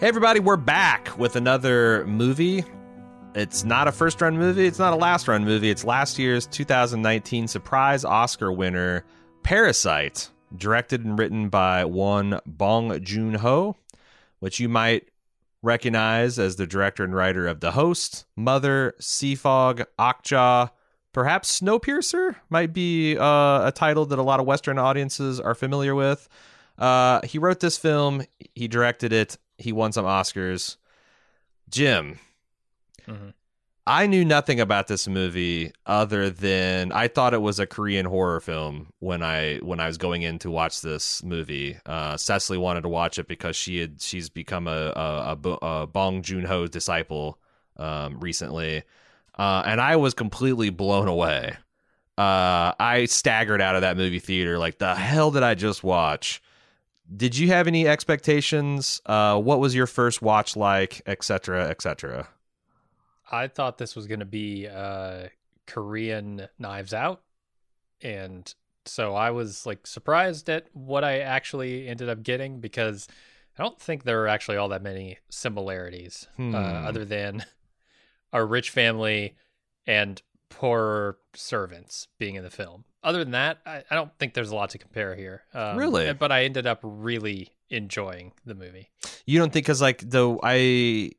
Hey, everybody, we're back with another movie. It's not a first run movie, it's not a last run movie. It's last year's 2019 surprise Oscar winner, Parasite, directed and written by one Bong Joon Ho, which you might recognize as the director and writer of The Host, Mother, Seafog, Okja. Perhaps Snowpiercer might be uh, a title that a lot of Western audiences are familiar with. Uh, he wrote this film, he directed it, he won some Oscars. Jim, Mhm. I knew nothing about this movie other than I thought it was a Korean horror film when I when I was going in to watch this movie. Uh, Cecily wanted to watch it because she had she's become a a, a, a Bong Joon Ho disciple um, recently, uh, and I was completely blown away. Uh, I staggered out of that movie theater like the hell did I just watch? Did you have any expectations? Uh, what was your first watch like, etc., etc.? I thought this was going to be uh, Korean Knives Out, and so I was like surprised at what I actually ended up getting because I don't think there are actually all that many similarities, Hmm. uh, other than a rich family and poor servants being in the film. Other than that, I, I don't think there's a lot to compare here. Um, Really? but I ended up really enjoying the movie. You don't think because like though I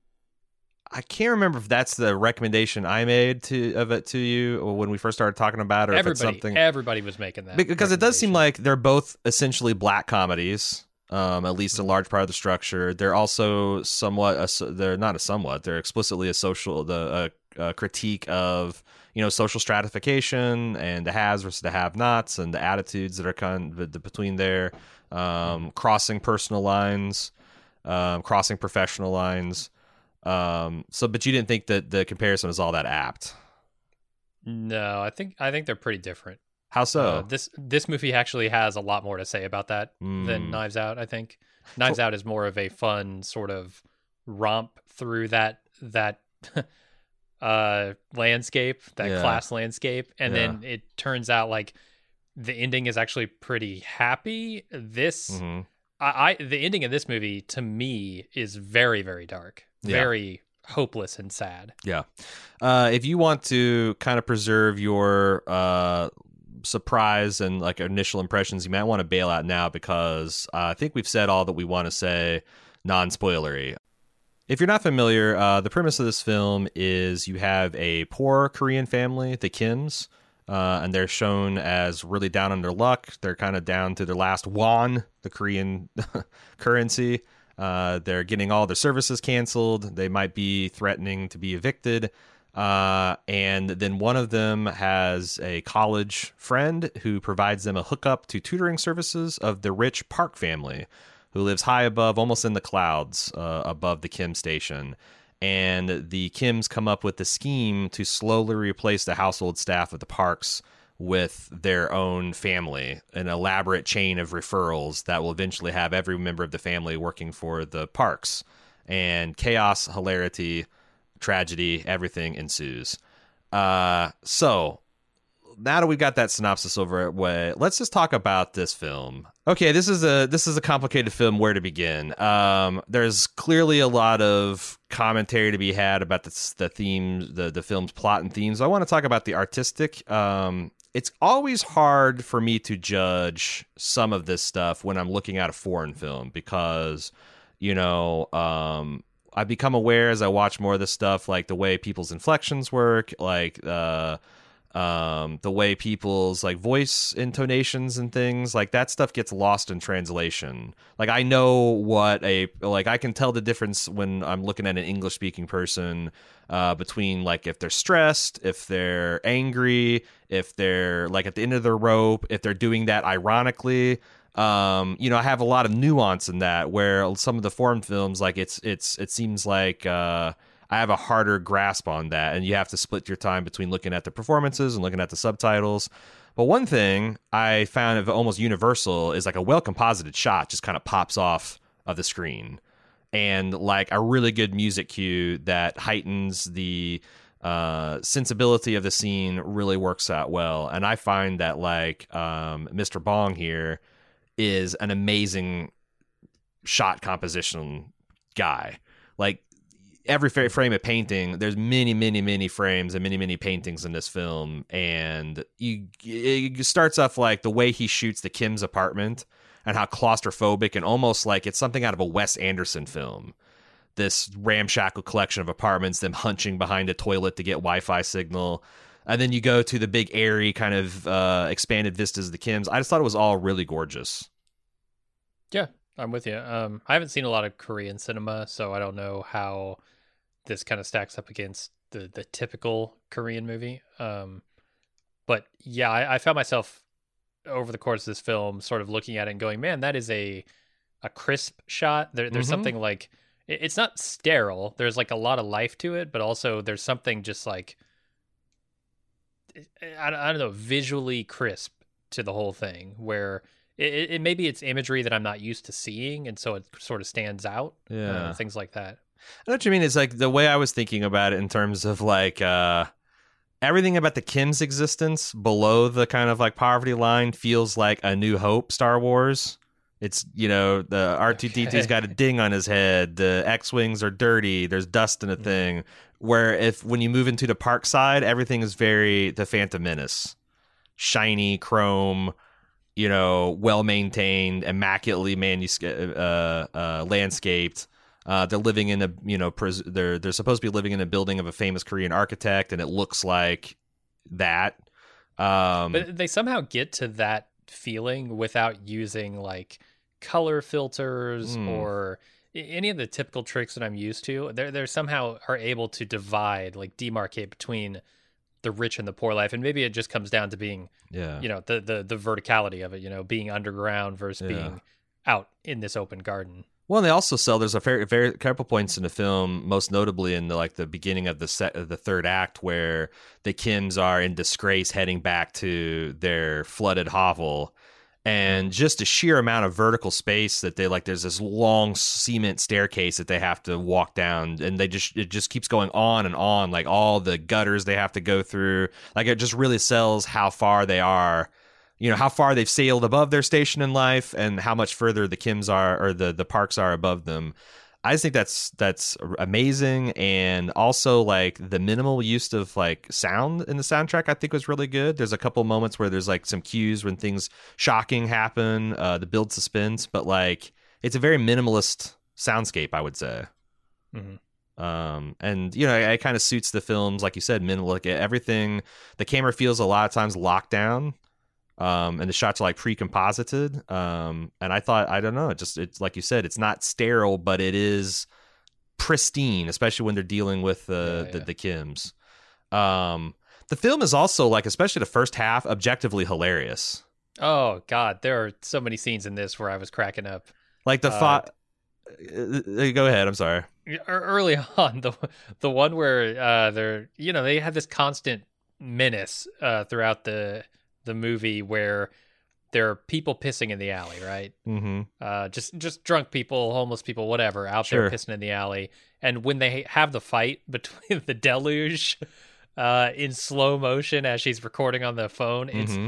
I can't remember if that's the recommendation I made to of it to you or when we first started talking about it or if it's Everybody, something everybody was making that because it does seem like they're both essentially black comedies. Um, at least a large part of the structure. They're also somewhat. A, they're not a somewhat. They're explicitly a social. The a, a critique of you know social stratification and the haves versus the have-nots and the attitudes that are kind of between there, um, crossing personal lines, um, crossing professional lines. Um, so, but you didn't think that the comparison was all that apt. No, I think I think they're pretty different. How so? Uh, this this movie actually has a lot more to say about that Mm. than Knives Out. I think Knives Out is more of a fun sort of romp through that that uh landscape, that Yeah. class landscape, and Yeah. then it turns out like the ending is actually pretty happy. This Mhm. I, I the ending of this movie to me is very very dark, Yeah. very hopeless and sad. Yeah. Uh, if you want to kind of preserve your uh, surprise and like initial impressions, you might want to bail out now because uh, I think we've said all that we want to say non spoilery. If you're not familiar, uh, the premise of this film is you have a poor Korean family, the Kims, uh, and they're shown as really down on their luck. They're kind of down to their last won, the Korean currency. Uh, they're getting all their services canceled. They might be threatening to be evicted. Uh, and then one of them has a college friend who provides them a hookup to tutoring services of the rich Park family, who lives high above, almost in the clouds, uh, above the Kim station. And the Kims come up with the scheme to slowly replace the household staff of the Parks with their own family, an elaborate chain of referrals that will eventually have every member of the family working for the Parks. And chaos, hilarity, tragedy, everything ensues. Uh, so now that we've got that synopsis over way, let's just talk about this film. Okay, this is a this is a complicated film. Where to begin? Um, there's clearly a lot of commentary to be had about the the themes, the the film's plot and themes. I want to talk about the artistic. Um, it's always hard for me to judge some of this stuff when I'm looking at a foreign film because, you know, um, I become aware as I watch more of this stuff, like the way people's inflections work, like uh, um, the way people's like voice intonations and things, like that stuff gets lost in translation. Like I know what a like I can tell the difference when I'm looking at an English speaking person uh, between like if they're stressed, if they're angry, if they're like at the end of their rope, if they're doing that ironically um you know i have a lot of nuance in that where some of the foreign films like it's it's it seems like uh i have a harder grasp on that and you have to split your time between looking at the performances and looking at the subtitles but one thing i found of almost universal is like a well composited shot just kind of pops off of the screen and like a really good music cue that heightens the uh, sensibility of the scene really works out well. And I find that like um, Mr. Bong here is an amazing shot composition guy. Like every frame of painting, there's many, many, many frames and many, many paintings in this film, and you it starts off like the way he shoots the Kim's apartment and how claustrophobic and almost like it's something out of a Wes Anderson film. This ramshackle collection of apartments, them hunching behind a toilet to get Wi-Fi signal. And then you go to the big airy kind of uh, expanded vistas of the Kims. I just thought it was all really gorgeous. Yeah, I'm with you. Um, I haven't seen a lot of Korean cinema, so I don't know how this kind of stacks up against the the typical Korean movie. Um, but yeah, I, I found myself over the course of this film sort of looking at it and going, "Man, that is a a crisp shot." There, there's Mhm. something like it- it's not sterile. There's like a lot of life to it, but also there's something just like I, I don't know, visually crisp to the whole thing. Where it, it, maybe it's imagery that I'm not used to seeing, and so it sort of stands out. uh, Yeah. things like that. I know what you mean. It's like the way I was thinking about it in terms of like uh everything about the Kim's existence below the kind of like poverty line feels like a new hope Star Wars. It's you know, the R2D2's Okay. got a ding on his head, the X-wings are dirty, there's dust in a Mhm. thing. Where if when you move into the park side, everything is very the Phantom Menace. Shiny chrome, you know, well maintained, immaculately manus- uh, uh, landscaped. Uh, they're living in a you know pres- they're they're supposed to be living in a building of a famous Korean architect, and it looks like that. Um, But they somehow get to that feeling without using like color filters Mm. or any of the typical tricks that I'm used to. They're they somehow are able to divide, like demarcate between the rich and the poor life, and maybe it just comes down to being, yeah, you know, the the the verticality of it. You know, being underground versus Yeah. being out in this open garden. Well, and they also sell. There's a very, very couple points in the film, most notably in the, like the beginning of the set of the third act, where the Kims are in disgrace, heading back to their flooded hovel, and just the sheer amount of vertical space that they like. There's this long cement staircase that they have to walk down, and they just it just keeps going on and on, like all the gutters they have to go through. Like it just really sells how far they are you know how far they've sailed above their station in life and how much further the kims are or the the parks are above them i just think that's that's amazing. And also like the minimal use of like sound in the soundtrack i think was really good. There's a couple moments where there's like some cues when things shocking happen uh to build suspense but like it's a very minimalist soundscape i would say. Mhm. um and you know it, kind of suits the films like you said minimal like everything the camera feels a lot of times locked down um and the shots are like pre-composited um and i thought i don't know it just it's like you said it's not sterile but it is pristine especially when they're dealing with the Yeah, the, yeah. the kims um the film is also like especially the first half objectively hilarious Oh God, there are so many scenes in this where I was cracking up. like the Uh, thought uh, go ahead i'm sorry early on the the one where uh they're you know they have this constant menace uh throughout the the movie where there are people pissing in the alley right mm-hmm uh just just drunk people homeless people whatever out Sure. there pissing in the alley and when they have the fight between the deluge uh in slow motion as she's recording on the phone it's mm-hmm.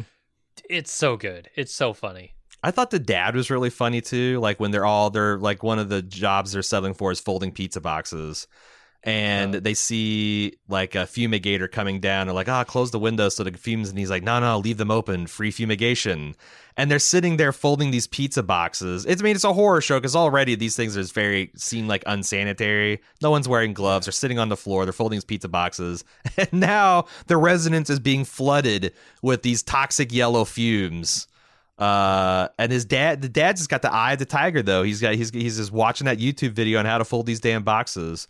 it's so good it's so funny I thought the dad was really funny too. Like when they're all they're like one of the jobs they're settling for is folding pizza boxes. And Oh. they see like a fumigator coming down. They're like, ah, close the window so the fumes. And he's like, no, no, leave them open, free fumigation. And they're sitting there folding these pizza boxes. It's I mean, it's a horror show because already these things are just very seem like unsanitary. No one's wearing gloves. They're sitting on the floor. They're folding these pizza boxes, and now the residence is being flooded with these toxic yellow fumes. Uh, and his dad, the dad's just got the eye of the tiger though. He's got he's he's just watching that YouTube video on how to fold these damn boxes.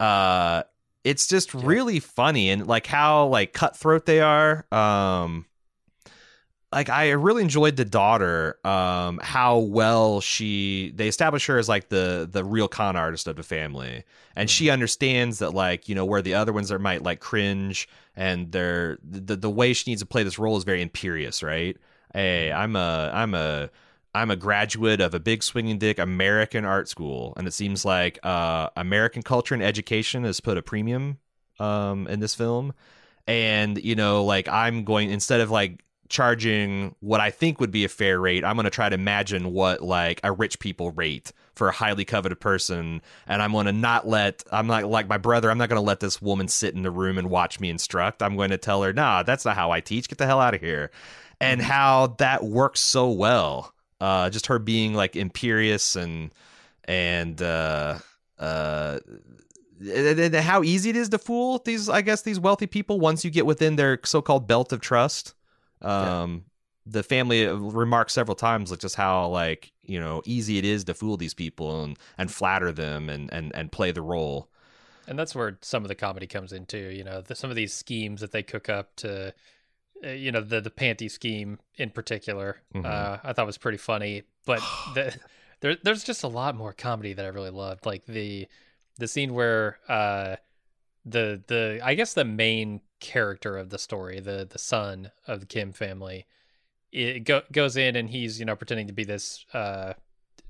Uh, it's just Yeah. really funny and like how like cutthroat they are. Um, like I really enjoyed the daughter. Um, how well she they establish her as like the the real con artist of the family, and she understands that like you know where the other ones are might like cringe and they're the the way she needs to play this role is very imperious, right? Hey, I'm a I'm a I'm a graduate of a big swinging dick American art school, and it seems like uh, American culture and education has put a premium um, in this film. And you know, like I'm going instead of like charging what I think would be a fair rate. I'm going to try to imagine what like a rich people rate for a highly coveted person, and I'm going to not let I'm not like my brother. I'm not going to let this woman sit in the room and watch me instruct. I'm going to tell her, nah, that's not how I teach. Get the hell out of here. And how that works so well. Uh, just her being like imperious and and uh, uh, and how easy it is to fool these i guess these wealthy people once you get within their so-called belt of trust um yeah. the family remarks several times like just how like you know easy it is to fool these people and and flatter them and and and play the role and that's where some of the comedy comes in too you know the, some of these schemes that they cook up to you know the the panty scheme in particular mm-hmm. uh i thought was pretty funny but the, there, there's just a lot more comedy that i really loved like the the scene where uh the the I guess the main character of the story, the the son of the Kim family, it go, goes in and he's you know pretending to be this uh,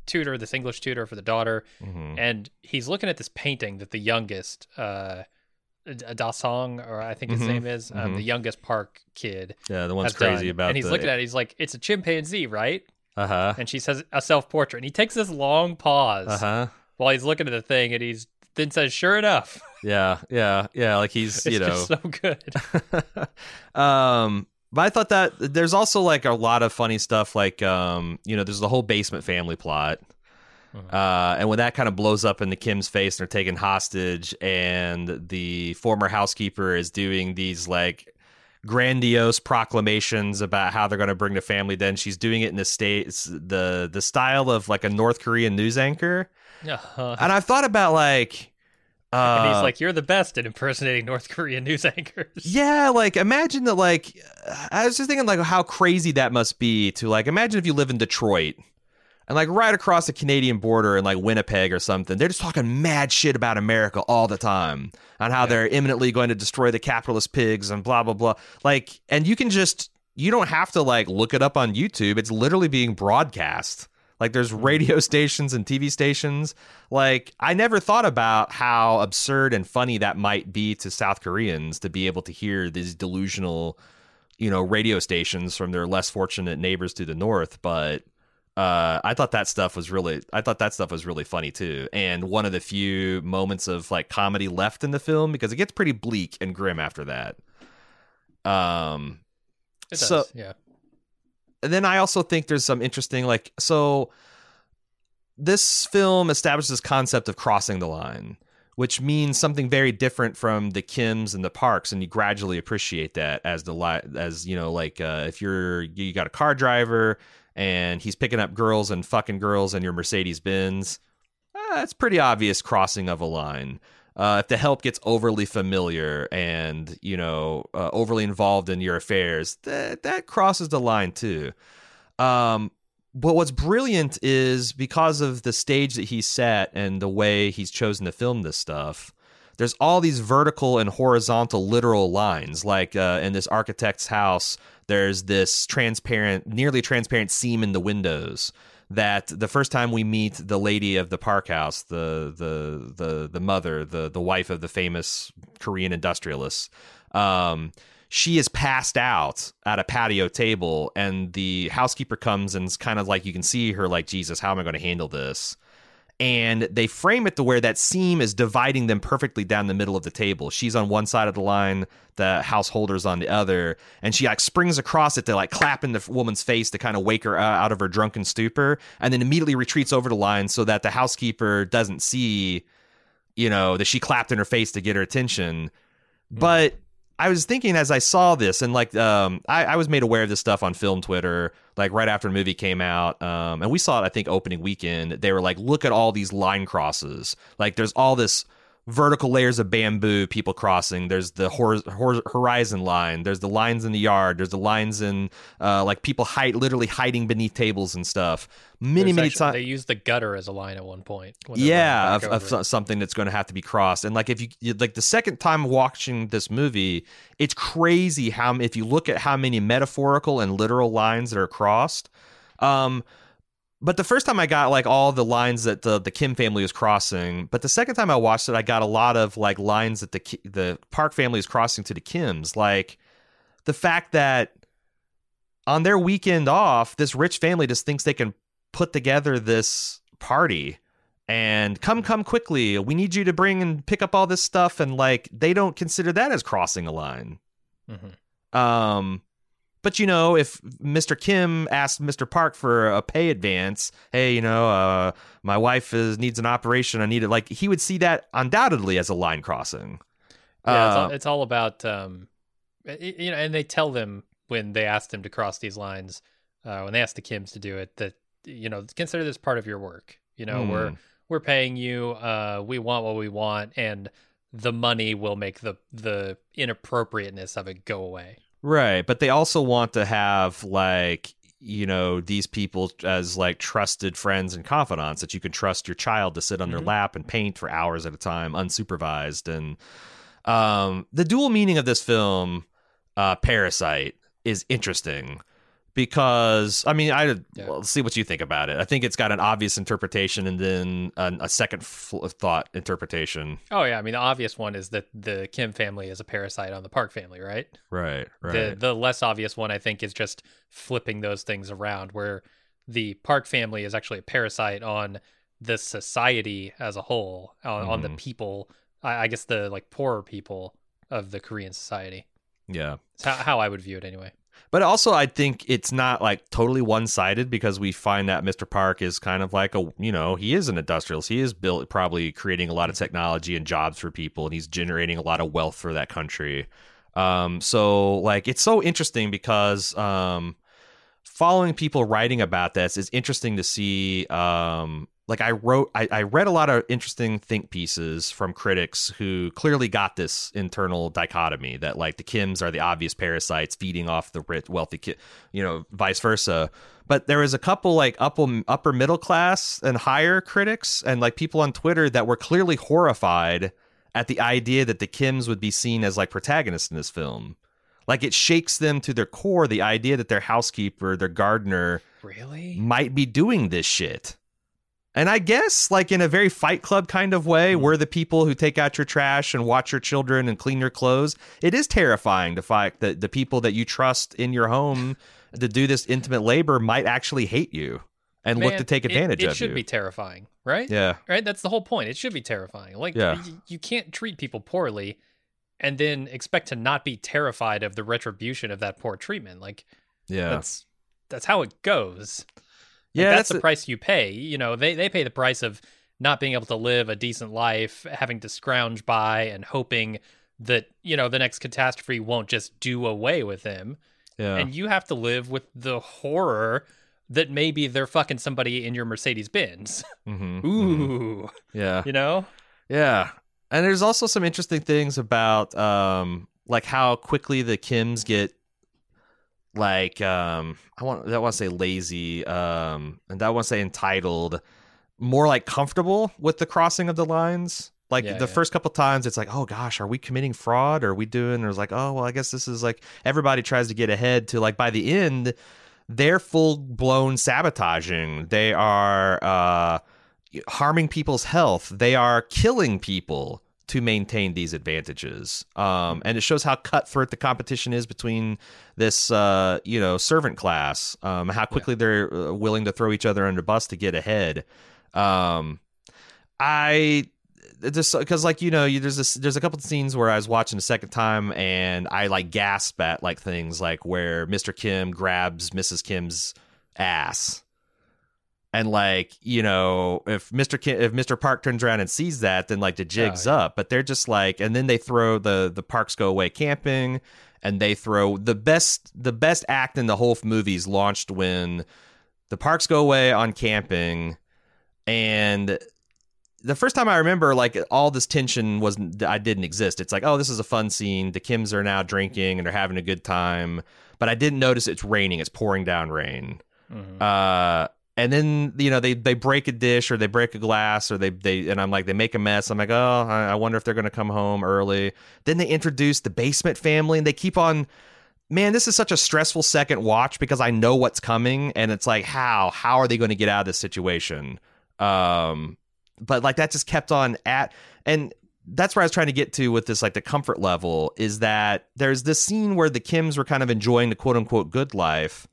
tutor, this English tutor for the daughter, mm-hmm. and he's looking at this painting that the youngest uh, Dasong, or I think his mm-hmm. name is, um, mm-hmm. the youngest Park kid. Yeah, the one's crazy done. about. And he's the... looking at it. He's like, "It's a chimpanzee, right?" Uh huh. And she says a self portrait. And he takes this long pause uh-huh. while he's looking at the thing, and he's then says, "Sure enough." Yeah, yeah, yeah. Like he's you know so good. um, but I thought that there's also like a lot of funny stuff. Like um, you know, there's the whole basement family plot. Mm-hmm. Uh, and when that kind of blows up in the Kim's face, and they're taken hostage, and the former housekeeper is doing these like grandiose proclamations about how they're going to bring the family. Then she's doing it in the states, the the style of like a North Korean news anchor. Uh-huh. And I've thought about like. Uh, and he's uh, like, "You're the best at impersonating North Korean news anchors." Yeah, like imagine that. Like, I was just thinking, like, how crazy that must be to like imagine if you live in Detroit and like right across the Canadian border in like Winnipeg or something, they're just talking mad shit about America all the time on how yeah. they're imminently going to destroy the capitalist pigs and blah blah blah. Like, and you can just you don't have to like look it up on YouTube. It's literally being broadcast. Like there's mm-hmm. radio stations and TV stations. Like I never thought about how absurd and funny that might be to South Koreans to be able to hear these delusional, you know, radio stations from their less fortunate neighbors to the north, but uh, I thought that stuff was really I thought that stuff was really funny too. And one of the few moments of like comedy left in the film because it gets pretty bleak and grim after that. Um it does, so yeah and then I also think there's some interesting like so this film establishes this concept of crossing the line, which means something very different from the Kims and the Parks, and you gradually appreciate that as the li- as you know, like uh, if you're you got a car driver and he's picking up girls and fucking girls in your Mercedes Benz, uh, it's pretty obvious crossing of a line uh, if the help gets overly familiar and you know uh, overly involved in your affairs, that that crosses the line too. Um, but what's brilliant is because of the stage that he's set and the way he's chosen to film this stuff. There's all these vertical and horizontal literal lines, like uh, in this architect's house. There's this transparent, nearly transparent seam in the windows that the first time we meet the lady of the park house, the the the the mother, the the wife of the famous Korean industrialist, um, she is passed out at a patio table, and the housekeeper comes and it's kind of like you can see her like Jesus, how am I going to handle this? And they frame it to where that seam is dividing them perfectly down the middle of the table. She's on one side of the line, the householder's on the other, and she like springs across it to like clap in the woman's face to kind of wake her out of her drunken stupor, and then immediately retreats over the line so that the housekeeper doesn't see, you know, that she clapped in her face to get her attention. Mm. But I was thinking as I saw this, and like um, I, I, was made aware of this stuff on film Twitter, like right after the movie came out, um, and we saw it. I think opening weekend, they were like, "Look at all these line crosses! Like, there's all this vertical layers of bamboo people crossing. There's the hor- hor- horizon line. There's the lines in the yard. There's the lines in uh, like people hide literally hiding beneath tables and stuff. Many there's many times they use the gutter as a line at one point yeah of, of something that's going to have to be crossed. And like if you like the second time watching this movie it's crazy how if you look at how many metaphorical and literal lines that are crossed um but the first time I got like all the lines that the the Kim family was crossing, but the second time I watched it, I got a lot of like lines that the the Park family is crossing to the Kims, like the fact that on their weekend off, this rich family just thinks they can put together this party and come come quickly. We need you to bring and pick up all this stuff. And like they don't consider that as crossing a line. Mhm. um but you know if mr kim asked mr park for a pay advance hey you know uh my wife is needs an operation i need it like he would see that undoubtedly as a line crossing Yeah, it's, Uh, all, it's all about um, you know, and they tell them when they ask them to cross these lines, uh, when they ask the Kims to do it, that you know, consider this part of your work. You know, we're mm, we're paying you, uh, we want what we want, and the money will make the the inappropriateness of it go away. Right, but they also want to have like you know these people as like trusted friends and confidants that you can trust your child to sit on their Mhm. lap and paint for hours at a time unsupervised and um the dual meaning of this film uh Parasite is interesting because I mean I Yeah. well, see what you think about it. I think it's got an obvious interpretation and then an, a second f- thought interpretation. Oh yeah, I mean the obvious one is that the Kim family is a parasite on the Park family, right? Right, right. The the less obvious one I think is just flipping those things around where the Park family is actually a parasite on the society as a whole, on, on the Mhm. people, I, I guess the like poorer people of the Korean society. yeah. It's how, how I would view it anyway. But also, I think it's not like totally one sided because we find that Mr. Park is kind of like a, you know, he is an industrialist. He is built, probably creating a lot of technology and jobs for people, and he's generating a lot of wealth for that country. Um, so, like, it's so interesting because um, following people writing about this is interesting to see. Um, like I wrote, I, I read a lot of interesting think pieces from critics who clearly got this internal dichotomy that like the Kims are the obvious parasites feeding off the rich, wealthy kid, you know, vice versa. But there was a couple like upper upper middle class and higher critics and like people on Twitter that were clearly horrified at the idea that the Kims would be seen as like protagonists in this film. Like it shakes them to their core the idea that their housekeeper, their gardener, Really? might be doing this shit. And I guess, like in a very Fight Club kind of way, Mm. we're the people who take out your trash and watch your children and clean your clothes. It is terrifying to fact that the people that you trust in your home to do this intimate labor might actually hate you and look to take advantage it, of should be terrifying, right? yeah, Right? That's the whole point. It should be terrifying. Like Yeah. y- you can't treat people poorly and then expect to not be terrified of the retribution of that poor treatment. Like yeah, that's that's how it goes. Like, yeah. that's, That's, the price you pay. You know, they they pay the price of not being able to live a decent life, having to scrounge by and hoping that, you know, the next catastrophe won't just do away with them. yeah. And you have to live with the horror that maybe they're fucking somebody in your Mercedes Benz. Mhm, mhm. Ooh. yeah. You know? Yeah. And there's also some interesting things about um like how quickly the Kims get like um I want I want to say lazy um and I want to say entitled more like comfortable with the crossing of the lines. Like Yeah, the yeah. first couple times it's like, "Oh gosh, are we committing fraud? or Are we doing?" Or it's like, "Oh, well, I guess this is like everybody tries to get ahead to like by the end they're full blown sabotaging. They are uh harming people's health. They are killing people to maintain these advantages. Um, and it shows how cutthroat the competition is between this, uh, you know, servant class. Um, how quickly they're uh, willing to throw each other under the bus to get ahead. Um, I just because like you know you, there's this there's a couple of scenes where I was watching a second time and I like gasp at like things like where Mr. Kim grabs Mrs. Kim's ass and like you know if Mr. Kim, if Mr. Park turns around and sees that then like the jig's Oh, yeah. up but they're just like and then they throw the the parks go away camping and they throw the best the best act in the whole movie's launched when the parks go away on camping and the first time I remember, like all this tension was I didn't exist. It's like, oh, this is a fun scene. The Kims are now drinking and they're having a good time, but I didn't notice it's raining. It's pouring down rain. Mhm. Uh, and then you know they they break a dish or they break a glass or they they and I'm like they make a mess. I'm like, oh, I I wonder if they're gonna come home early. Then they introduce the basement family and they keep on. Man, this is such a stressful second watch because I know what's coming, and it's like, how how are they going to get out of this situation? Um, but like that just kept on at and that's where I was trying to get to with this like the comfort level is that there's this scene where the Kims were kind of enjoying the quote unquote good life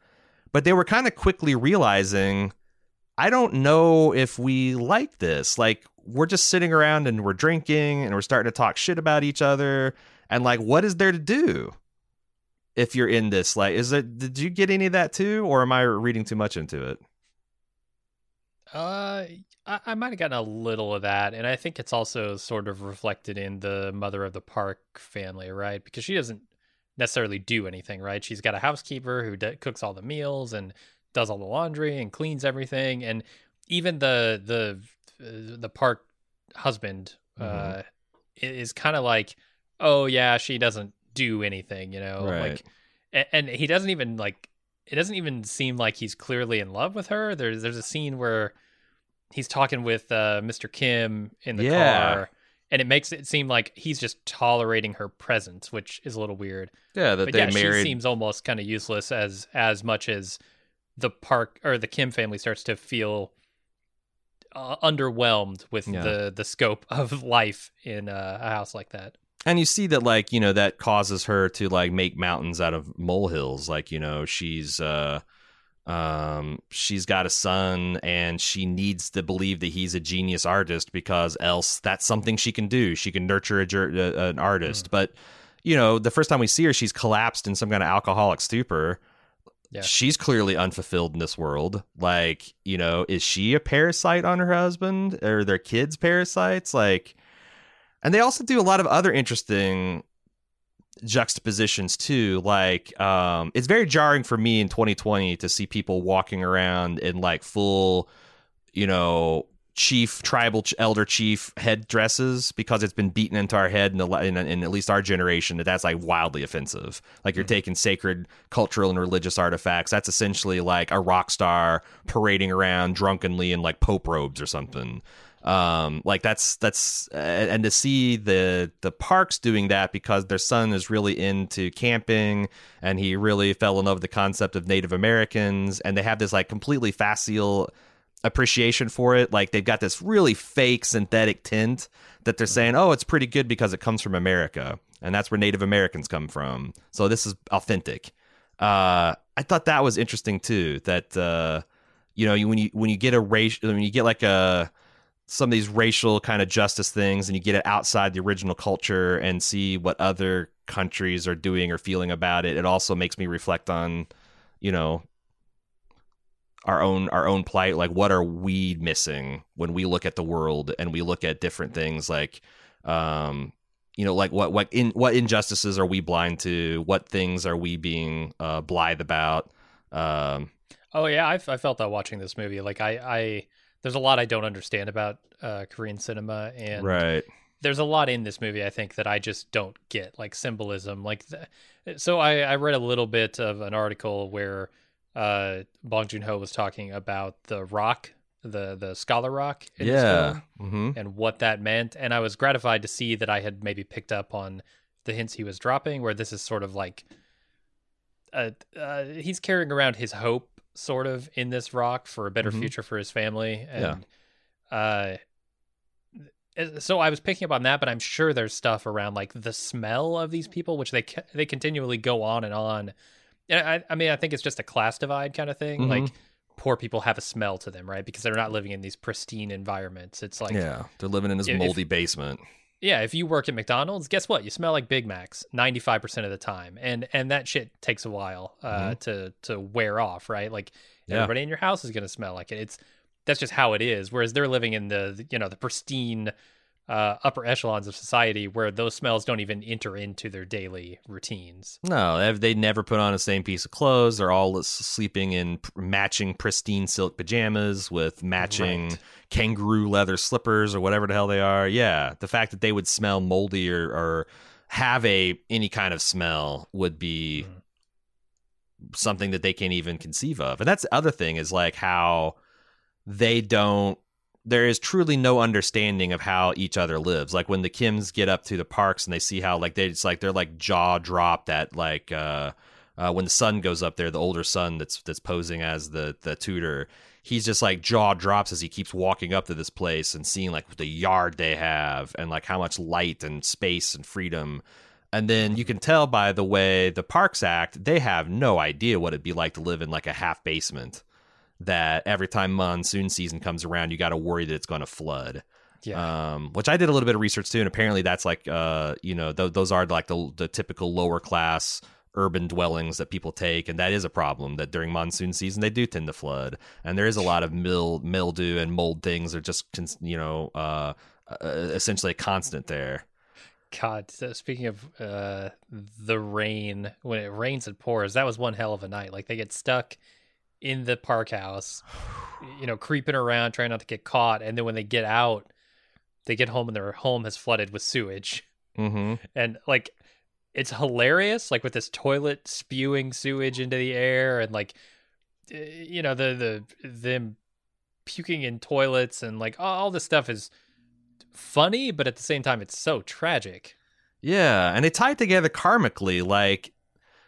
but they were kind of quickly realizing I don't know if we like this. Like we're just sitting around and we're drinking and we're starting to talk shit about each other and like what is there to do if you're in this like is it did you get any of that too or am I reading too much into it? Uh, I, might have gotten a little of that, and I think it's also sort of reflected in the mother of the park family, right? Because she doesn't necessarily do anything, right? She's got a housekeeper who d- cooks all the meals and does all the laundry and cleans everything, and even the the uh, the park husband Mhm. uh, is kind of like, oh yeah, she doesn't do anything, you know, Right. like, and, and he doesn't even like. It doesn't even seem like he's clearly in love with her. There's there's a scene where he's talking with uh, Mr. Kim in the Yeah. car, and it makes it seem like he's just tolerating her presence, which is a little weird. Yeah, that But they yeah, married she seems almost kind of useless as as much as the park or the Kim family starts to feel uh, underwhelmed with Yeah. the the scope of life in uh, a house like that. and you see that like you know that causes her to like make mountains out of molehills like you know she's uh um she's got a son and she needs to believe that he's a genius artist because else that's something she can do. She can nurture a, uh, an artist. But you know the first time we see her she's collapsed in some kind of alcoholic stupor. Yeah. she's clearly unfulfilled in this world. Like you know is she a parasite on her husband? Or their kids parasites? Like and they also do a lot of other interesting juxtapositions too like um it's very jarring for me in 2020 to see people walking around in like full you know chief tribal elder chief head dresses because it's been beaten into our head in, the, in, in at least our generation that that's like wildly offensive. Like you're Mhm. taking sacred cultural and religious artifacts. That's essentially like a rock star parading around drunkenly in like pope robes or something um like that's that's uh, and to see the the parks doing that because their son is really into camping and he really fell in love with the concept of native americans and they have this like completely facile appreciation for it. Like they've got this really fake synthetic tint that they're saying oh it's pretty good because it comes from america and that's where native americans come from. So this is authentic. Uh i thought that was interesting too that uh you know when you when you get a race when you get like a some of these racial kind of justice things and you get it outside the original culture and see what other countries are doing or feeling about it it also makes me reflect on you know our own our own plight. Like what are we missing when we look at the world and we look at different things? Like um you know like what what in what injustices are we blind to? What things are we being uh blithe about? Um Oh yeah, I, I felt that watching this movie. Like I, I there's a lot I don't understand about uh, Korean cinema, and right there's a lot in this movie I think that I just don't get, like symbolism. Like, the, so I, I read a little bit of an article where uh, Bong Joon Ho was talking about the rock, the the scholar rock, in yeah film, hmm and what that meant. And I was gratified to see that I had maybe picked up on the hints he was dropping, where this is sort of like, uh, uh, he's carrying around his hope, sort of, in this rock for a better Mhm. future for his family, and uh, so I was picking up on that, but I'm sure there's stuff around like the smell of these people, which they they continually go on and on. And I, I mean, I think it's just a class divide kind of thing. Mhm. Like poor people have a smell to them, right? Because they're not living in these pristine environments. It's like yeah they're living in this if- moldy basement yeah, if you work at McDonald's, guess what? You smell like Big Macs 95% of the time. And and that shit takes a while uh, to to wear off, right? Like Yeah. everybody in your house is going to smell like it. It's that's just how it is. Whereas they're living in the, you know, the pristine uh, upper echelons of society where those smells don't even enter into their daily routines. No, they, never put on the same piece of clothes. They're all sleeping in matching pristine silk pajamas with matching Right. kangaroo leather slippers or whatever the hell they are. Yeah, the fact that they would smell moldy or, or have a any kind of smell would be Mhm. something that they can't even conceive of. And that's the other thing is like how they don't there is truly no understanding of how each other lives. Like when the Kims get up to the parks and they see how like they just like they're like jaw dropped at like uh uh, when the son goes up there, the older son that's that's posing as the the tutor, he's just like jaw drops as he keeps walking up to this place and seeing like the yard they have and like how much light and space and freedom. and then you can tell by the way the parks act, they have no idea what it'd be like to live in like a half basement. That every time monsoon season comes around, you got to worry that it's going to flood. Yeah. Um, which I did a little bit of research too, and apparently that's like, uh, you know, th- those are like the the typical lower class urban dwellings that people take, and that is a problem. That during monsoon season they do tend to flood, and there is a lot of mil- mildew and mold things are just, cons- you know, uh, uh, essentially a constant there. God, so speaking of uh, the rain, when it rains and pours, that was one hell of a night. Like they get stuck in the park house, you know, creeping around, trying not to get caught, and then when they get out, they get home and their home has flooded with sewage. Mm-hmm. And like, it's hilarious, like with this toilet spewing sewage into the air, and like, eh, you know, the the them puking in toilets, and like all this stuff is funny, but at the same time, it's so tragic. Yeah, and they tie it together karmically. Like,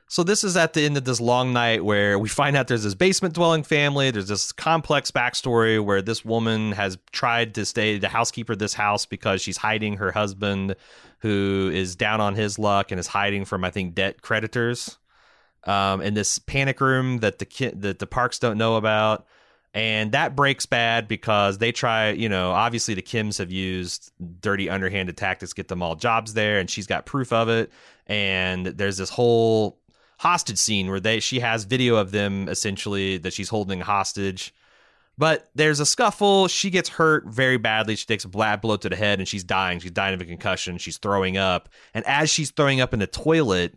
so this is at the end of this long night where we find out there's this basement dwelling family. There's this complex backstory where this woman has tried to stay the housekeeper of this house because she's hiding her husband, who is down on his luck and is hiding from I think debt creditors. Um, in this panic room that the ki- that the parks don't know about and that breaks bad because they try you know obviously the kims have used dirty underhanded tactics get them all jobs there and she's got proof of it and there's this whole hostage scene where they she has video of them essentially that she's holding hostage. But there's a scuffle. She gets hurt very badly. She takes a bad blow to the head and she's dying. She's dying of a concussion. She's throwing up. And as she's throwing up in the toilet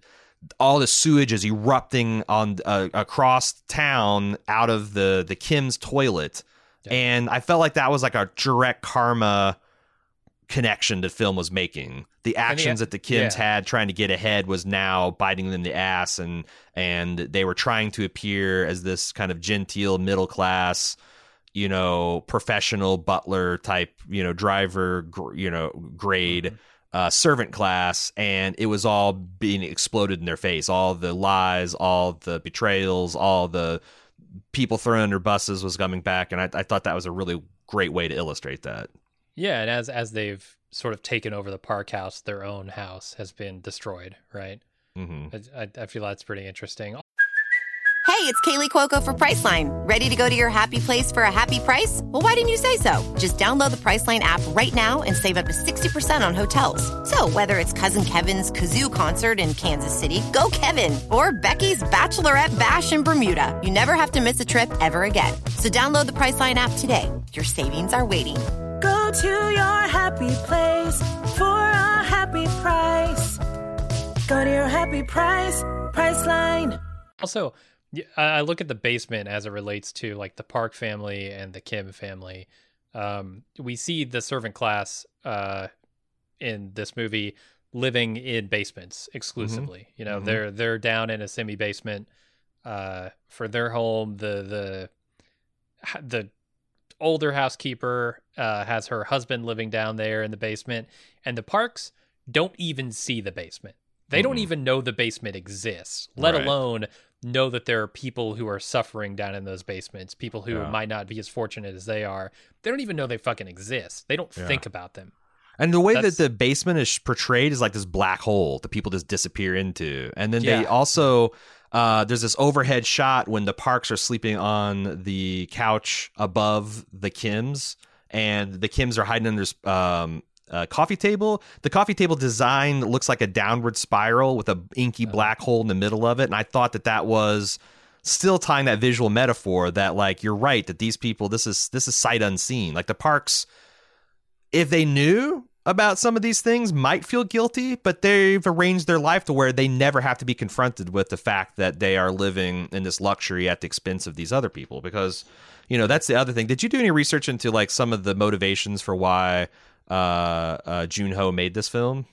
all the sewage is erupting on uh, across town out of the the Kim's toilet, Yeah. and I felt like that was like a direct karma connection the film was making. The actions that the Kims yeah. had trying to get ahead was now biting them the ass, and and they were trying to appear as this kind of genteel middle class. You know, professional butler type, you know, driver, gr- you know, grade uh, servant class, and it was all being exploded in their face. All the lies, all the betrayals, all the people thrown under buses was coming back, and I, I thought that was a really great way to illustrate that. Yeah, and as as they've sort of taken over the park house, their own house has been destroyed. Right. hmm I, I- I feel that's pretty interesting. Hey, it's Kaley Cuoco for Priceline. Ready to go to your happy place for a happy price? Well, why didn't you say so? Just download the Priceline app right now and save up to 60% on hotels. So, whether it's Cousin Kevin's Kazoo concert in Kansas City, go Kevin, or Becky's Bachelorette Bash in Bermuda, you never have to miss a trip ever again. So, download the Priceline app today. Your savings are waiting. Go to your happy place for a happy price. Go to your happy price, Priceline. Also, I look at the basement as it relates to like the Park family and the Kim family. Um, we see the servant class uh, in this movie living in basements exclusively. You know, Mhm. they're they're down in a semi basement uh, for their home. The the the older housekeeper uh, has her husband living down there in the basement, and the Parks don't even see the basement. They don't even know the basement exists, let Right. alone know that there are people who are suffering down in those basements, people who Yeah. might not be as fortunate as they are. They don't even know they fucking exist. They don't Yeah. think about them. And the way That's- that the basement is portrayed is like this black hole that people just disappear into. And then they also uh, there's this overhead shot when the Parks are sleeping on the couch above the Kims, and the Kims are hiding under um, uh, coffee table. The coffee table design looks like a downward spiral with a inky Uh-huh. black hole in the middle of it, and I thought that that was still tying that visual metaphor that like you're right that these people this is this is sight unseen like the parks if they knew about some of these things might feel guilty but they've arranged their life to where they never have to be confronted with the fact that they are living in this luxury at the expense of these other people. Because you know that's the other thing. Did you do any research into like some of the motivations for why uh, uh Joon Ho made this film?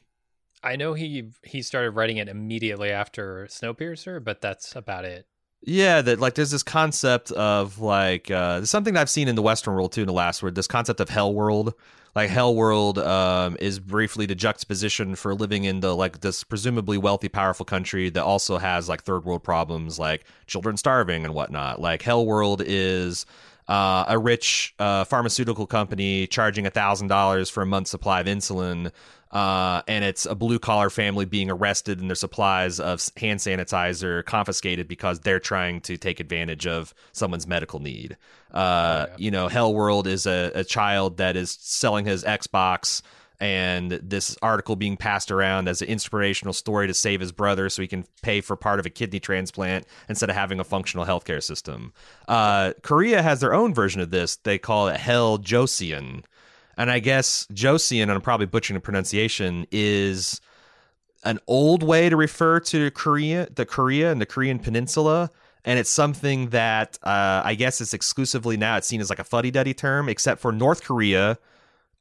I know he he started writing it immediately after Snowpiercer, but that's about it. Yeah, that like there's this concept of like uh there's something I've seen in the Western world too in the last word, this concept of hell world. Like hell world um is briefly the juxtaposition for living in the like this presumably wealthy, powerful country that also has like third world problems like children starving and whatnot. Like hell world is uh, a rich uh, pharmaceutical company charging a thousand dollars for a month's supply of insulin, uh, and it's a blue collar family being arrested and their supplies of hand sanitizer confiscated because they're trying to take advantage of someone's medical need. Uh, Oh, yeah. You know, Hell World is a, a child that is selling his Xbox and this article being passed around as an inspirational story to save his brother so he can pay for part of a kidney transplant instead of having a functional healthcare system. Uh, Korea has their own version of this. They call it Hell Joseon. And I guess Joseon, and I'm probably butchering the pronunciation, is an old way to refer to Korea, the Korea and the Korean Peninsula. And it's something that uh, I guess it's exclusively now it's seen as like a fuddy duddy term, except for North Korea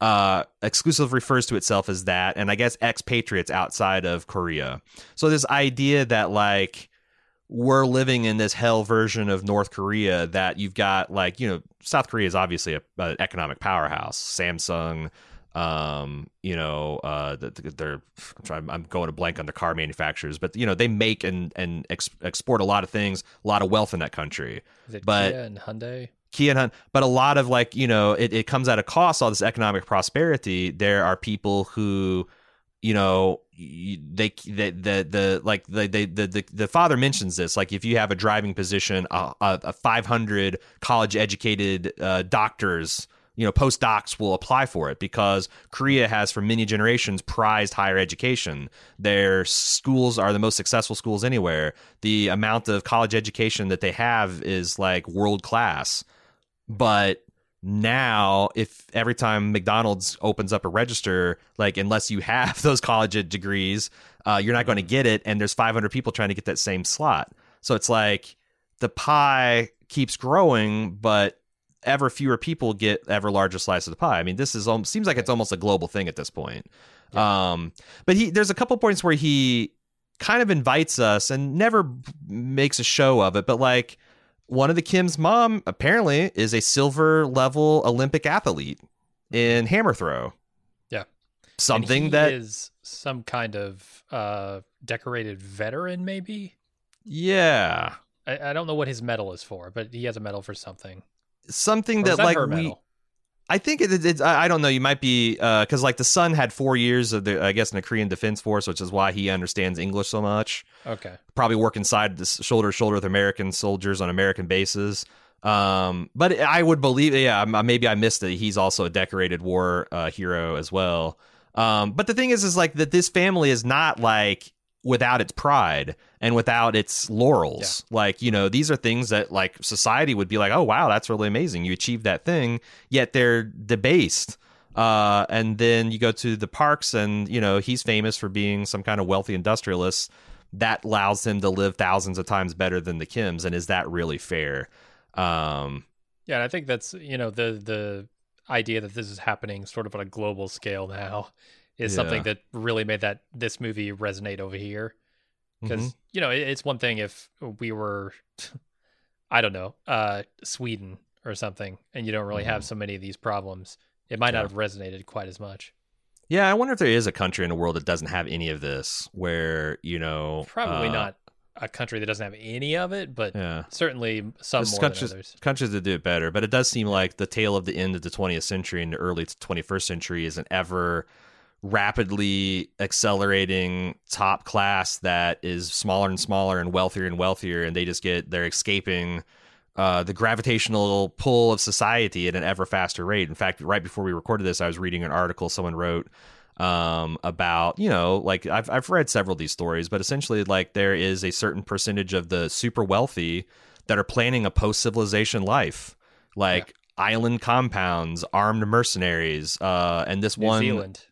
uh, exclusive refers to itself as that, and I guess expatriates outside of Korea. So this idea that like we're living in this hell version of North Korea that you've got like you know South Korea is obviously a, an economic powerhouse. Samsung, um, you know, uh, the- the- they're I'm, trying, I'm going to blank on the car manufacturers, but you know they make and and ex- export a lot of things, a lot of wealth in that country. Is it But- Kia and Hyundai? Kia and Hun- but a lot of like you know it, it comes at a cost all this economic prosperity there are people who you know they the the, the like the, the, the the father mentions this like if you have a driving position a 500 college educated uh, doctors you know postdocs will apply for it because korea has for many generations prized higher education. Their schools are the most successful schools anywhere. The amount of college education that they have is like world class but now if every time mcdonald's opens up a register like unless you have those college degrees uh, you're not going to get it and there's 500 people trying to get that same slot. So it's like the pie keeps growing but ever fewer people get ever larger slice of the pie. I mean this is almost seems like it's almost a global thing at this point. Um but he there's a couple points where he kind of invites us and never makes a show of it but like one of the Kim's mom apparently is a silver level Olympic athlete in hammer throw. Yeah. Something that is some kind of uh, decorated veteran, maybe. yeah, I, I don't know what his medal is for, but he has a medal for something. something Or that, like we medal? I think it, it's I don't know, you might be uh cuz like the son had 4 years of the I guess in the Korean Defense Force, which is why he understands English so much. Okay. probably working side to shoulder to shoulder with American soldiers on American bases. Um, but I would believe, yeah, maybe I missed it. He's also a decorated war uh, hero as well. Um, but the thing is, is like that this family is not like without its pride and without its laurels. Like, you know, these are things that like society would be like, oh, wow, that's really amazing. You achieved that thing, yet they're debased. Uh, and then you go to the parks, and you know he's famous for being some kind of wealthy industrialist that allows him to live thousands of times better than the Kims. And is that really fair? Um, Yeah, I think that's you know the the idea that this is happening sort of on a global scale now is Yeah. something that really made that this movie resonate over here because mhm. you know it, it's one thing if we were I don't know uh Sweden or something and you don't really have so many of these problems it might not Mm-hmm. Have resonated quite as much yeah, I wonder if there is a country in the world that doesn't have any of this, where you know, probably uh, not a country that doesn't have any of it but Yeah, certainly some There's more countries, than others countries that do it better, but it does seem like the tail of the end of the 20th century and the early 21st century is an ever rapidly accelerating top class that is smaller and smaller and wealthier and wealthier, and they just get they're escaping uh, the gravitational pull of society at an ever faster rate. In fact, right before we recorded this, I was reading an article someone wrote um, about you know like I've I've read several of these stories, but essentially like there is a certain percentage of the super wealthy that are planning a post civilization life, like island compounds, armed mercenaries, uh, and this New one Zealand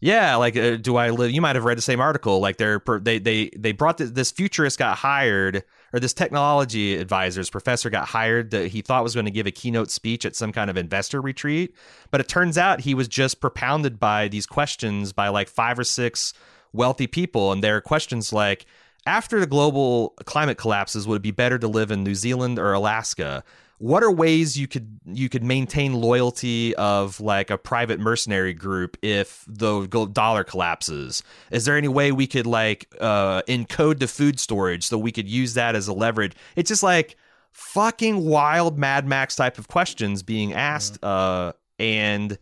yeah, like uh, do I live? You might have read the same article. Like they're they they they brought this, this futurist got hired, or this technology advisor's professor got hired that he thought was going to give a keynote speech at some kind of investor retreat, but it turns out he was just propounded by these questions by like five or six wealthy people, and there their questions like. After the global climate collapses, would it be better to live in New Zealand or Alaska? What are ways you could you could maintain loyalty of like a private mercenary group if the gold dollar collapses is there any way we could like uh encode the food storage so we could use that as a leverage it's just like fucking wild Mad Max type of questions being asked. Uh, and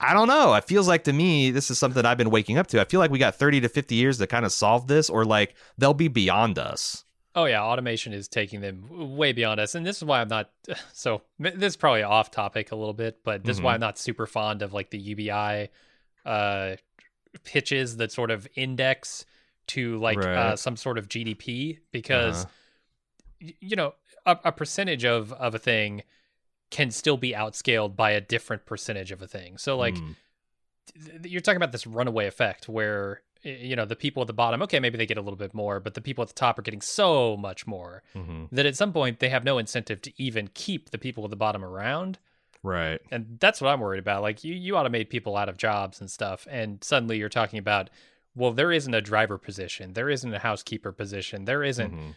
I don't know. It feels like to me, this is something I've been waking up to. I feel like we got 30 to 50 years to kind of solve this, or like they'll be beyond us. Oh yeah, automation is taking them way beyond us, and this is why I'm not. So this is probably off topic a little bit, but this is why Mhm. I'm not super fond of like the UBI uh, pitches that sort of index to like uh, some sort of GDP because Uh-huh. y- you know a, a percentage of of a thing can still be outscaled by a different percentage of a thing. So like Mm. th- you're talking about this runaway effect where you know the people at the bottom okay maybe they get a little bit more but the people at the top are getting so much more Mhm. that at some point they have no incentive to even keep the people at the bottom around Right. and that's what i'm worried about like you, you automate people out of jobs and stuff and suddenly you're talking about well there isn't a driver position there isn't a housekeeper position there isn't Mhm.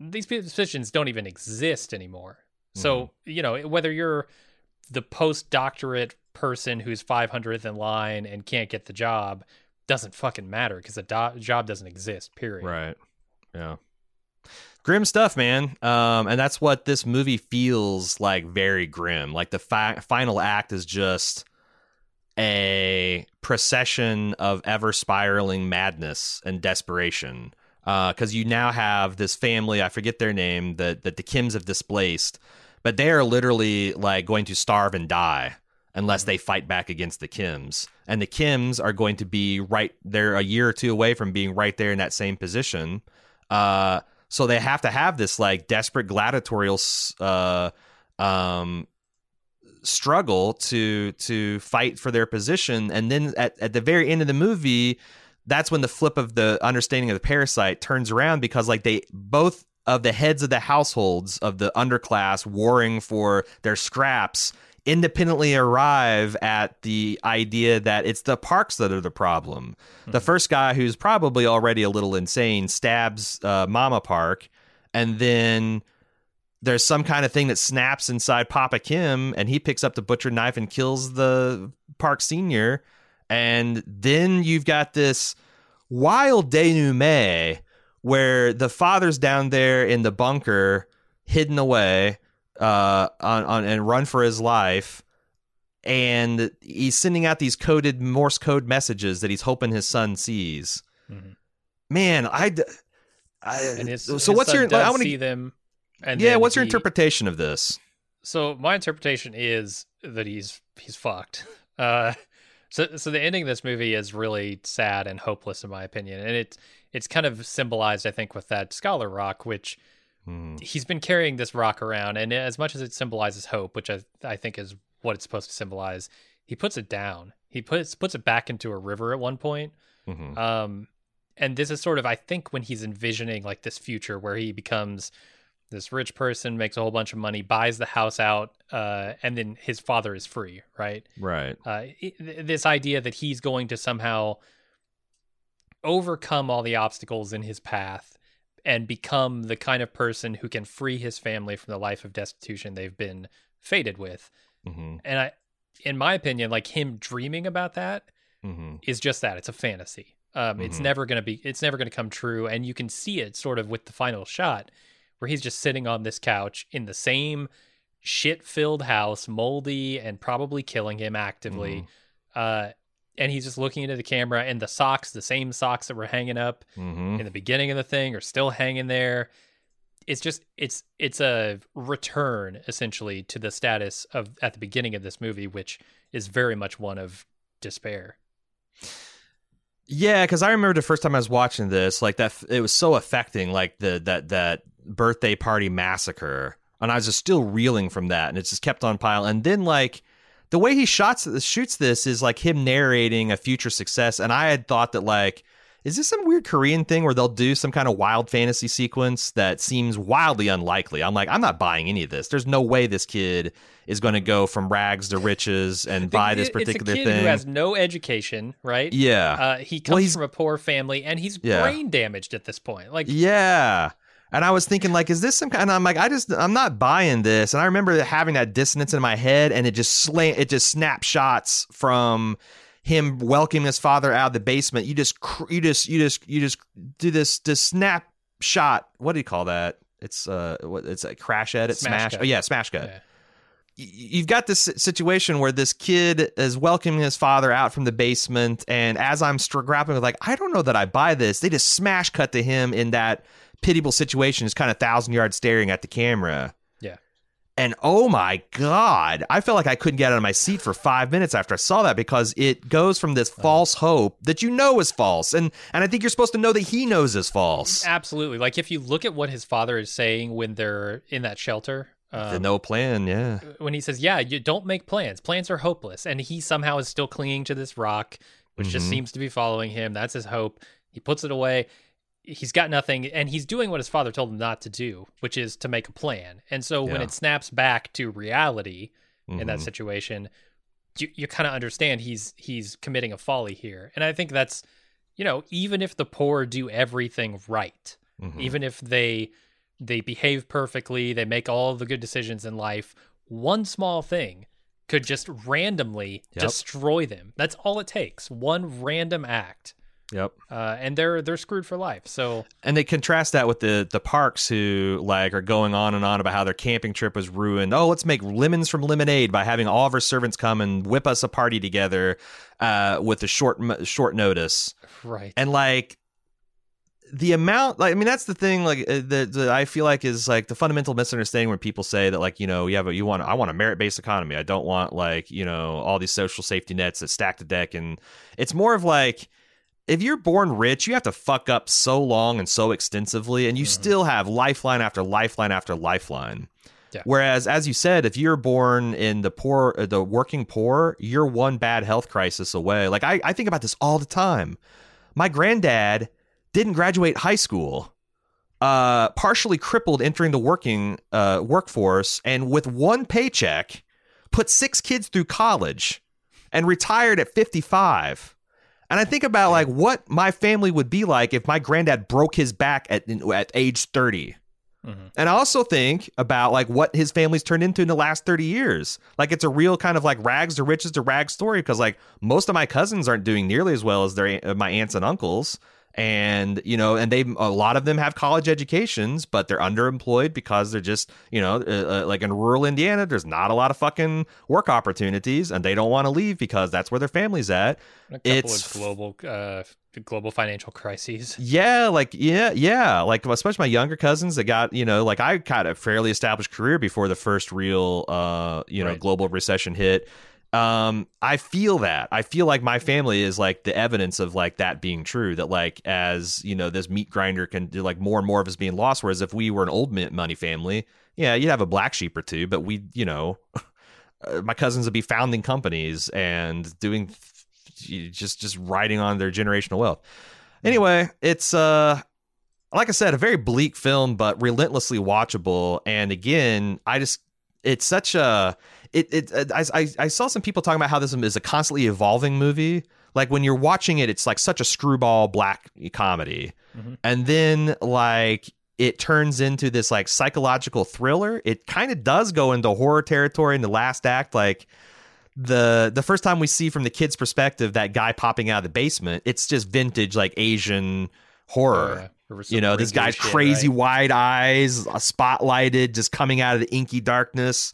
these positions don't even exist anymore. So, you know, whether you're the postdoctorate person who's 500th in line and can't get the job doesn't fucking matter because the do- job doesn't exist, period. Right. Yeah. Grim stuff, man. Um, and that's what this movie feels like. Very grim. Like the fi- final act is just a procession of ever spiraling madness and desperation. Because you now have this family, I forget their name, that that the Kims have displaced, but they are literally like going to starve and die unless they fight back against the Kims. And the Kims are going to be right they're a year or two away from being right there in that same position. Uh, so they have to have this like desperate gladiatorial uh, um, struggle to to fight for their position. And then at, at the very end of the movie, that's when the flip of the understanding of the parasite turns around because like they both of the heads of the households of the underclass warring for their scraps independently arrive at the idea that it's the parks that are the problem. The first guy who's probably already a little insane stabs uh, Mama Park and then there's some kind of thing that snaps inside Papa Kim, and he picks up the butcher knife and kills the Park Senior. And then you've got this wild denouement where the father's down there in the bunker, hidden away, uh, on, on and run for his life. And he's sending out these coded Morse code messages that he's hoping his son sees. Mhm. Man, I, And his, so his what's your? I want to see them. And Yeah, what's your interpretation of this? So my interpretation is that he's he's fucked. Uh, so so the ending of this movie is really sad and hopeless in my opinion, and it's it's kind of symbolized, I think, with that scholar rock, which Hmm. he's been carrying this rock around, and as much as it symbolizes hope, which I I think is what it's supposed to symbolize, he puts it down. He puts puts it back into a river at one point. Mhm. Um, and this is sort of, I think, when he's envisioning like this future where he becomes this rich person, makes a whole bunch of money, buys the house out, uh, and then his father is free, right? Right. Uh, th- this idea that he's going to somehow overcome all the obstacles in his path and become the kind of person who can free his family from the life of destitution they've been fated with. hmm And I, in my opinion, like him dreaming about that hmm is just that. It's a fantasy. Um it's Mhm. never going to be it's never going to come true. And you can see it sort of with the final shot where he's just sitting on this couch in the same shit filled house moldy and probably killing him actively. Uh and he's just looking into the camera and the socks the same socks that were hanging up hmm in the beginning of the thing are still hanging there. It's just it's it's a return essentially to the status of at the beginning of this movie which is very much one of despair. Yeah, because I remember the first time I was watching this, like that, it was so affecting, like the that that birthday party massacre, and I was just still reeling from that, and it just kept on piling. And then like the way he shots shoots this is like him narrating a future success, and I had thought that like. Is this some weird Korean thing where they'll do some kind of wild fantasy sequence that seems wildly unlikely? I'm like, I'm not buying any of this. There's no way this kid is going to go from rags to riches and buy this particular it's a kid thing. who has no education, right? yeah. Uh, he comes he's- from a poor family, and he's Yeah. brain damaged at this point. Like, Yeah. And I was thinking, like, is this some kind? And I'm like, I just, I'm not buying this. And I remember having that dissonance in my head, and it just slant, it just snapshots from him welcoming his father out of the basement. You just, cr- you just, you just, you just do this, this snapshot. What do you call that? it's uh what it's a crash edit Smash smash. Oh yeah, smash cut. Yeah. you've got this situation where this kid is welcoming his father out from the basement and as i'm grappling with like i don't know that i buy this they just smash cut to him in that pitiable situation is kind of thousand yards staring at the camera Yeah. and oh my god i felt like i couldn't get out of my seat for five minutes after i saw that because it goes from this false hope that you know is false and and i think you're supposed to know that he knows is false Absolutely. Like if you look at what his father is saying when they're in that shelter, the um, no plan yeah when he says, "Yeah, you don't make plans. Plans are hopeless," and he somehow is still clinging to this rock, which just Mhm. seems to be following him. That's his hope. He puts it away. He's got nothing, and he's doing what his father told him not to do, which is to make a plan. And so when it snaps back to reality in that Mhm. situation, you you kind of understand he's he's committing a folly here. And I think that's, you know, even if the poor do everything right, Mhm. even if they they behave perfectly, they make all the good decisions in life, one small thing could just randomly Yep. destroy them. That's all it takes. One random act. Yep Uh, and they're they're screwed for life. So and they contrast that with the the parks who like are going on and on about how their camping trip was ruined. Oh, let's make lemons from lemonade by having all of our servants come and whip us a party together uh, with a short short notice. right. And like the amount, like I mean, that's the thing. Like uh, that I feel like is like the fundamental misunderstanding when people say that like you know you have a you want I want a merit based economy. I don't want like you know all these social safety nets that stack the deck. And it's more of like if you're born rich, you have to fuck up so long and so extensively, and you still have lifeline after lifeline after lifeline. Yeah. Whereas, as you said, if you're born in the poor, uh, the working poor, you're one bad health crisis away. Like I, I think about this all the time. My granddad didn't graduate high school, uh, partially crippled entering the working uh, workforce, and with one paycheck, put six kids through college, and retired at 55. And I think about like what my family would be like if my granddad broke his back at at age 30. Mhm. And I also think about like what his family's turned into in the last 30 years. Like it's a real kind of like rags to riches to rags story because like most of my cousins aren't doing nearly as well as their uh, my aunts and uncles. And you know, and they a lot of them have college educations, but they're underemployed because they're just you know, uh, uh, like in rural Indiana, there's not a lot of fucking work opportunities, and they don't want to leave because that's where their family's at. A couple it's- of global uh, global financial crises. Yeah, like yeah, yeah, like especially my younger cousins that got you know like I got a fairly established career before the first real uh you know Right. global recession hit. Um, I feel that I feel like my family is like the evidence of like that being true. That like as you know this meat grinder can do like more and more of us being lost. Whereas if we were an old mint money family, yeah, you'd have a black sheep or two, but we you know. uh, My cousins would be founding companies and doing just just riding on their generational wealth. Anyway, it's uh like I said, a very bleak film, but relentlessly watchable. And again, I just it's such a it it I I, I saw some people talking about how this is a constantly evolving movie. Like when you're watching it, it's like such a screwball black comedy, Mhm. and then like it turns into this like psychological thriller. It kind of does go into horror territory in the last act, like the the first time we see from the kid's perspective that guy popping out of the basement, it's just vintage like Asian horror. Uh, there was you know, this guy's shit, crazy right? wide eyes, uh, spotlighted, just coming out of the inky darkness.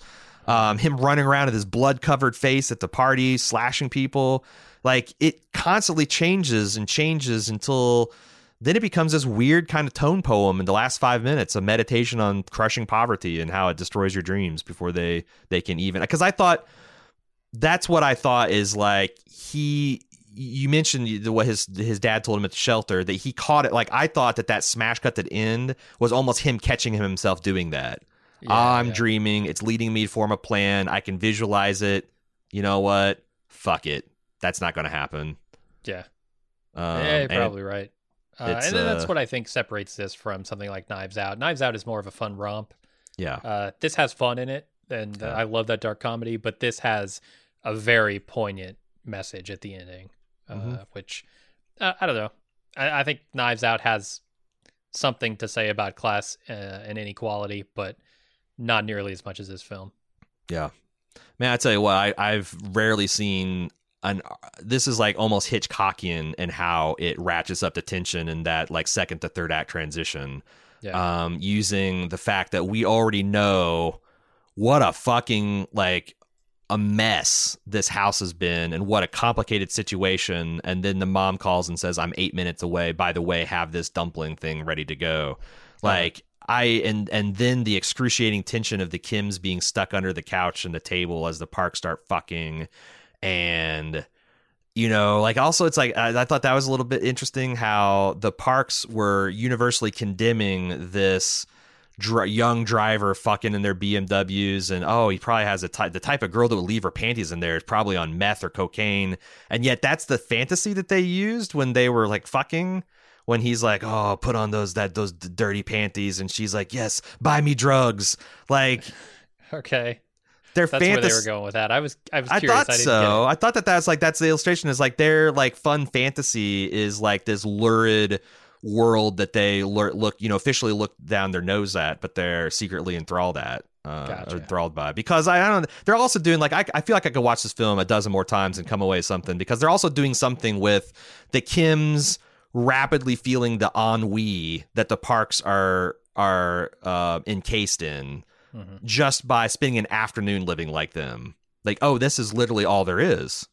Um, him running around with his blood covered face at the party, slashing people. Like it constantly changes and changes until then it becomes this weird kind of tone poem in the last five minutes, a meditation on crushing poverty and how it destroys your dreams before they they can even. Because I thought that's what I thought is like he. You mentioned what his his dad told him at the shelter that he caught it. Like I thought that that smash cut at the end was almost him catching himself doing that. Yeah, I'm yeah. dreaming. It's leading me to form a plan. I can visualize it. You know what? Fuck it. That's not going to happen. Yeah. Um, yeah, you're and it- probably right. Uh, and then that's uh, what I think separates this from something like Knives Out. Knives Out is more of a fun romp. yeah. Uh, this has fun in it, and uh, Yeah. I love that dark comedy. But this has a very poignant message at the ending, uh, Mhm. which uh, I don't know. I, I think Knives Out has something to say about class uh, and inequality, but not nearly as much as this film. Yeah. Man, I tell you what, I, I've rarely seen an. This is like almost Hitchcockian in how it ratchets up the tension in that like second to third act transition. Yeah. um, using the fact that we already know what a fucking like a mess this house has been and what a complicated situation and then the mom calls and says i'm eight minutes away by the way have this dumpling thing ready to go like i and and then the excruciating tension of the kims being stuck under the couch and the table as the park start fucking. And you know like also it's like I, I thought that was a little bit interesting how the parks were universally condemning this dr- young driver fucking in their BMWs and oh he probably has a the type of girl that would leave her panties in there is probably on meth or cocaine. And yet that's the fantasy that they used when they were like fucking when he's like oh put on those that those d- dirty panties and she's like yes buy me drugs like Okay. their That's where they were going with that. I was I was I thought I so. I thought that that's like that's the illustration is like their like fun fantasy is like this lurid world that they lur- look you know officially look down their nose at, but they're secretly enthralled at. Uh, Gotcha. or enthralled by because I, I don't they're also doing like I, I feel like I could watch this film a dozen more times and come away with something because they're also doing something with the Kims rapidly feeling the ennui that the parks are are uh, encased in. Mhm. just by spending an afternoon living like them. Like, oh, this is literally all there is.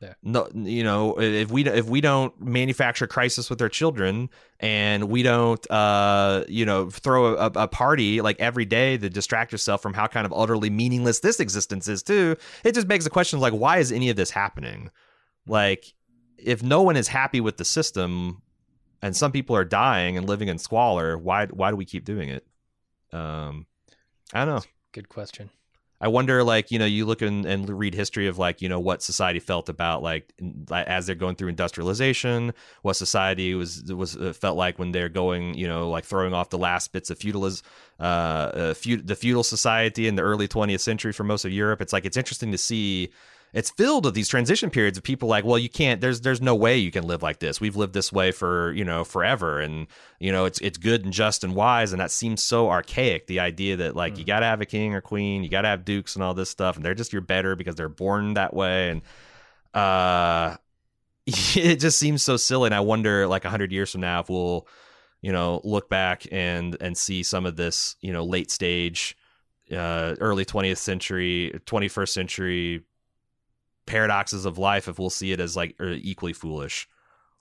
Yeah. No, you know, if we if we don't manufacture crisis with our children and we don't, uh, you know, throw a, a party like every day to distract yourself from how kind of utterly meaningless this existence is too, it just begs the question like, why is any of this happening? Like, if no one is happy with the system, and some people are dying and living in squalor, why why do we keep doing it? Um, I don't know. Good question. I wonder, like, you know, you look in, and read history of like, you know, what society felt about like in- as they're going through industrialization, what society was was uh, felt like when they're going, you know, like throwing off the last bits of feudalism, uh, uh feud, the feudal society in the early 20th century for most of Europe. It's like it's interesting to see. It's filled with these transition periods of people like, well, you can't. There's there's no way you can live like this. We've lived this way for you know forever, and you know it's it's good and just and wise, and that seems so archaic. The idea that like you got to have a king or queen, you got to have dukes and all this stuff, and they're just you're better because they're born that way, and uh, it just seems so silly. And I wonder, like a hundred years from now, if we'll you know look back and and see some of this you know late stage, uh, early twentieth century, twenty first century paradoxes of life if we'll see it as like er, equally foolish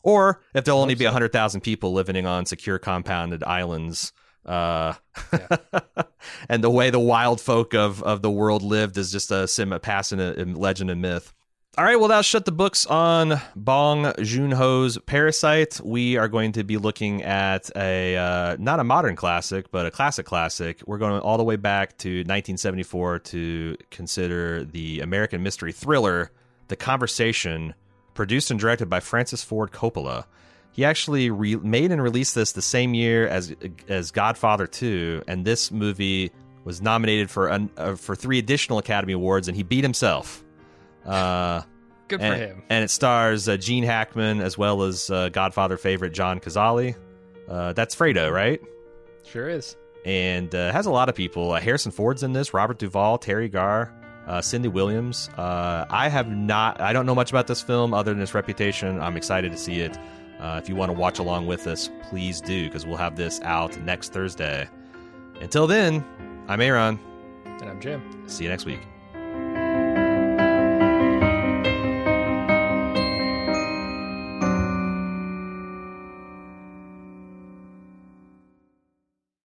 or if there'll only be so. 100,000 people living on secure compounded islands uh Yeah. and the way the wild folk of of the world lived is just a sim a passing a, a legend and myth all right, well, that'll shut the books on Bong Joon-ho's Parasite. We are going to be looking at a uh, not a modern classic, but a classic classic. We're going all the way back to 1974 to consider the American mystery thriller, The Conversation, produced and directed by Francis Ford Coppola. He actually re- made and released this the same year as as Godfather 2, and this movie was nominated for uh, for three additional Academy Awards, and he beat himself. Uh, Good for and, him. And it stars uh, Gene Hackman as well as uh, Godfather favorite John Cazale. Uh, that's Fredo, right? Sure is. And uh, has a lot of people. Uh, Harrison Ford's in this. Robert Duvall, Teri Garr, uh, Cindy Williams. Uh, I have not. I don't know much about this film other than its reputation. I'm excited to see it. Uh, if you want to watch along with us, please do because we'll have this out next Thursday. Until then, I'm Aaron. And I'm Jim. See you next week.